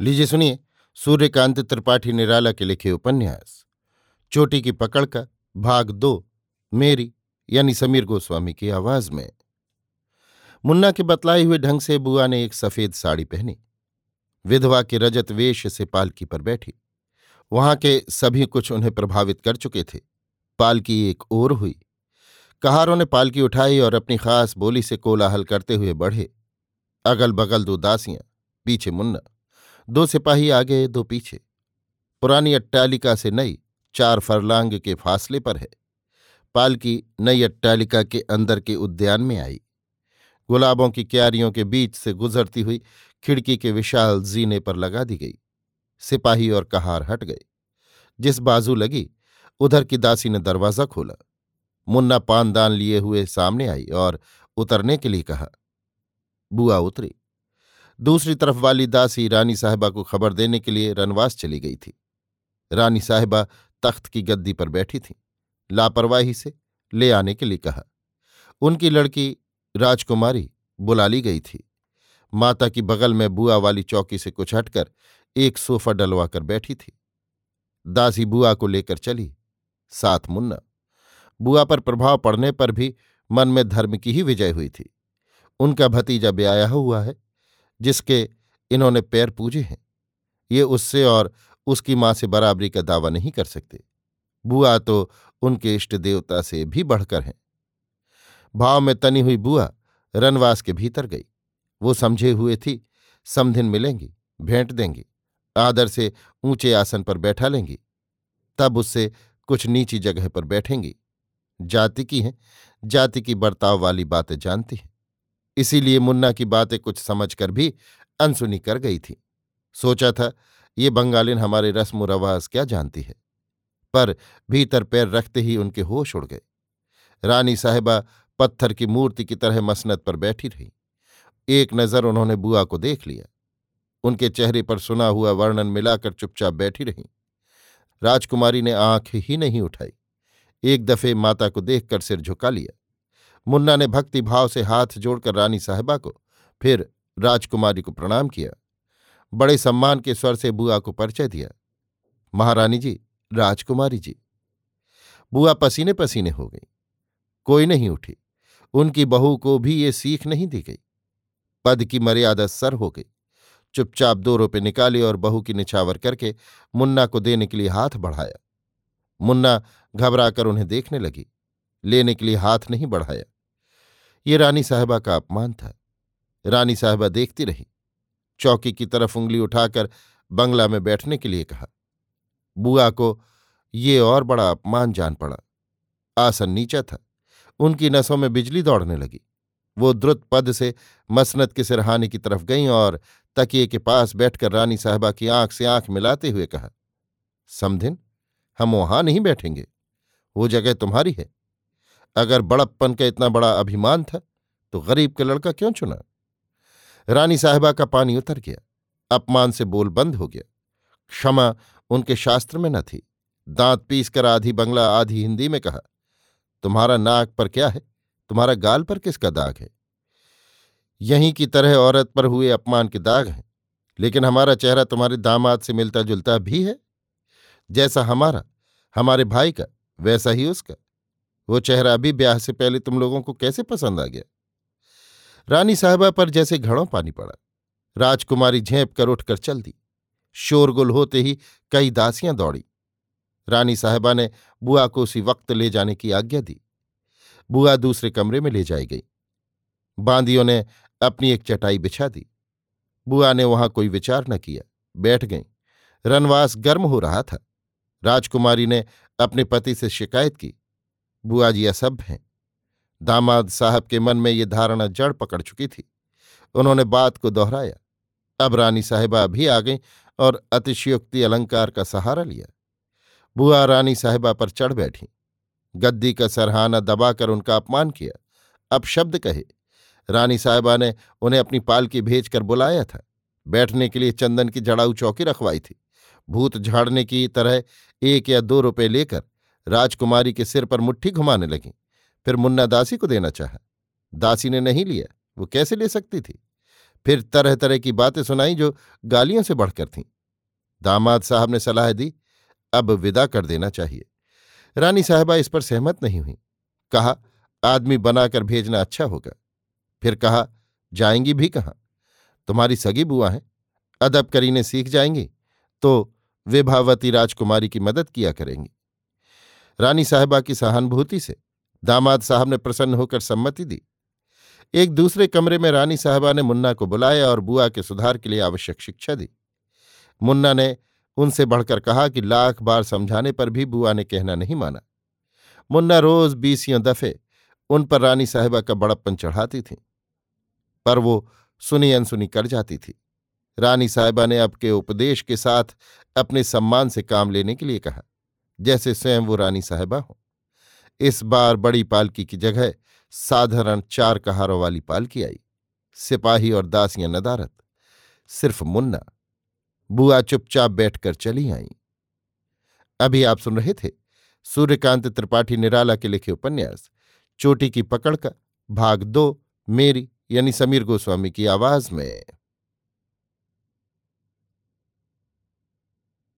लीजिए सुनिए, सूर्यकांत त्रिपाठी निराला के लिखे उपन्यास। चोटी की पकड़ का भाग दो, मेरी, यानी समीर गोस्वामी की आवाज़ में। मुन्ना के बतलाए हुए ढंग से बुआ ने एक सफ़ेद साड़ी पहनी। विधवा के रजत वेश से पालकी पर बैठी। वहाँ के सभी कुछ उन्हें प्रभावित कर चुके थे। पालकी एक ओर हुई। कहारों ने पालकी उठाई और अपनी खास बोली से कोलाहल करते हुए बढ़े। अगल बगल दो दासियाँ, पीछे मुन्ना। दो सिपाही आगे, दो पीछे। पुरानी अट्टालिका से नई, चार फरलांग के फासले पर है। पालकी नई अट्टालिका के अंदर के उद्यान में आई। गुलाबों की क्यारियों के बीच से गुजरती हुई खिड़की के विशाल जीने पर लगा दी गई। सिपाही और कहार हट गए। जिस बाजू लगी, उधर की दासी ने दरवाज़ा खोला। मुन्ना पानदान लिए हुए सामने आई और उतरने के लिए कहा, बुआ उतरी। दूसरी तरफ़ वाली दासी रानी साहिबा को खबर देने के लिए रनवास चली गई थी। रानी साहिबा तख्त की गद्दी पर बैठी थी। लापरवाही से ले आने के लिए कहा। उनकी लड़की राजकुमारी बुला ली गई थी। माता की बगल में बुआ वाली चौकी से कुछ हटकर एक सोफा डलवा कर बैठी थी। दासी बुआ को लेकर चली साथ मुन्ना। बुआ पर प्रभाव पड़ने पर भी मन में धर्म की ही विजय हुई थी। उनका भतीजा ब्याया हुआ है। जिसके इन्होंने पैर पूजे हैं। ये उससे और उसकी माँ से बराबरी का दावा नहीं कर सकते। बुआ तो उनके इष्ट देवता से भी बढ़कर हैं। भाव में तनी हुई बुआ रनवास के भीतर गई। वो समझे हुए थी, समधिन मिलेंगी, भेंट देंगी, आदर से ऊँचे आसन पर बैठा लेंगी। तब उससे कुछ नीची जगह पर बैठेंगी। जाति की हैं, जाति की बर्ताव वाली बातें जानती हैं। इसीलिए मुन्ना की बातें कुछ समझकर भी अनसुनी कर गई थी। सोचा था, ये बंगालिन हमारे रस्म रवाज क्या जानती है? पर भीतर पैर रखते ही उनके होश उड़ गए। रानी साहिबा पत्थर की मूर्ति की तरह मसनत पर बैठी रही। एक नज़र उन्होंने बुआ को देख लिया। उनके चेहरे पर सुना हुआ वर्णन मिलाकर चुपचाप बैठी रहीं। राजकुमारी ने आँख ही नहीं उठाई। एक दफे माता को देखकर सिर झुका लिया। मुन्ना ने भक्ति भाव से हाथ जोड़कर रानी साहबा को, फिर राजकुमारी को प्रणाम किया। बड़े सम्मान के स्वर से बुआ को परिचय दिया। महारानी जी, राजकुमारी जी। बुआ पसीने पसीने हो गई। कोई नहीं उठी। उनकी बहू को भी ये सीख नहीं दी गई। पद की मर्यादा सर हो गई। चुपचाप दो रुपये निकाले और बहू की निछावर करके मुन्ना को देने के लिए हाथ बढ़ाया। मुन्ना घबराकर उन्हें देखने लगी। लेने के लिए हाथ नहीं बढ़ाया। ये रानी साहबा का अपमान था। रानी साहबा देखती रही, चौकी की तरफ़ उंगली उठाकर बंगला में बैठने के लिए कहा। बुआ को ये और बड़ा अपमान जान पड़ा। आसन नीचा था, उनकी नसों में बिजली दौड़ने लगी। वो द्रुत पद से मसनत के सिरहाने की तरफ़ गईं और तकिए के पास बैठकर रानी साहबा की आँख से आँख मिलाते हुए कहा, समधिन, हम वहाँ नहीं बैठेंगे। वो जगह तुम्हारी है। अगर बड़प्पन का इतना बड़ा अभिमान था तो गरीब का लड़का क्यों चुना? रानी साहिबा का पानी उतर गया, अपमान से बोल बंद हो गया। क्षमा उनके शास्त्र में न थी। दांत पीसकर आधी बंगला आधी हिंदी में कहा, तुम्हारा नाक पर क्या है? तुम्हारा गाल पर किसका दाग है? यहीं की तरह औरत पर हुए अपमान के दाग हैं, लेकिन हमारा चेहरा तुम्हारे दामाद से मिलता जुलता भी है। जैसा हमारा, हमारे भाई का, वैसा ही उसका। वो चेहरा अभी ब्याह से पहले तुम लोगों को कैसे पसंद आ गया? रानी साहबा पर जैसे घड़ों पानी पड़ा। राजकुमारी झेप कर उठकर चल दी। शोरगुल होते ही कई दासियाँ दौड़ी। रानी साहबा ने बुआ को उसी वक्त ले जाने की आज्ञा दी। बुआ दूसरे कमरे में ले जाई गई। बांदियों ने अपनी एक चटाई बिछा दी। बुआ ने वहाँ कोई विचार न किया। बैठ गई। रनवास गर्म हो रहा था। राजकुमारी ने अपने पति से शिकायत की। बुआ जी असभ्य हैं। दामाद साहब के मन में ये धारणा जड़ पकड़ चुकी थी। उन्होंने बात को दोहराया। अब रानी साहिबा भी आ गई और अतिशयोक्ति अलंकार का सहारा लिया। बुआ रानी साहिबा पर चढ़ बैठी। गद्दी का सरहाना दबाकर उनका अपमान किया। अब शब्द कहे, रानी साहिबा ने उन्हें अपनी पालकी भेजकर बुलाया था। बैठने के लिए चंदन की जड़ाऊ चौकी रखवाई थी। भूत झाड़ने की तरह एक या दो रुपए लेकर राजकुमारी के सिर पर मुट्ठी घुमाने लगी। फिर मुन्ना दासी को देना चाहा। दासी ने नहीं लिया, वो कैसे ले सकती थी? फिर तरह तरह की बातें सुनाई जो गालियों से बढ़कर थीं। दामाद साहब ने सलाह दी, अब विदा कर देना चाहिए। रानी साहबा इस पर सहमत नहीं हुई। कहा, आदमी बनाकर भेजना अच्छा होगा। फिर कहा, जाएँगी भी कहाँ? तुम्हारी सगी बुआ हैं। अदब करीने सीख जाएँगी तो विभावती राजकुमारी की मदद किया करेंगी। रानी साहबा की सहानुभूति से दामाद साहब ने प्रसन्न होकर सम्मति दी। एक दूसरे कमरे में रानी साहबा ने मुन्ना को बुलाया और बुआ के सुधार के लिए आवश्यक शिक्षा दी। मुन्ना ने उनसे बढ़कर कहा कि लाख बार समझाने पर भी बुआ ने कहना नहीं माना। मुन्ना रोज बीसियों दफे उन पर रानी साहिबा का बड़प्पन चढ़ाती थी, पर वो सुनी अनसुनी कर जाती थी। रानी साहिबा ने अब के उपदेश के साथ अपने सम्मान से काम लेने के लिए कहा। जैसे स्वयं वो रानी साहिबा हो। इस बार बड़ी पालकी की जगह साधारण चार कहारों वाली पालकी आई, सिपाही और दासियाँ नदारत सिर्फ़ मुन्ना। बुआ चुपचाप बैठकर चली आईं। अभी आप सुन रहे थे सूर्यकांत त्रिपाठी निराला के लिखे उपन्यास, चोटी की पकड़ का भाग दो, मेरी यानी समीर गोस्वामी की आवाज़ में।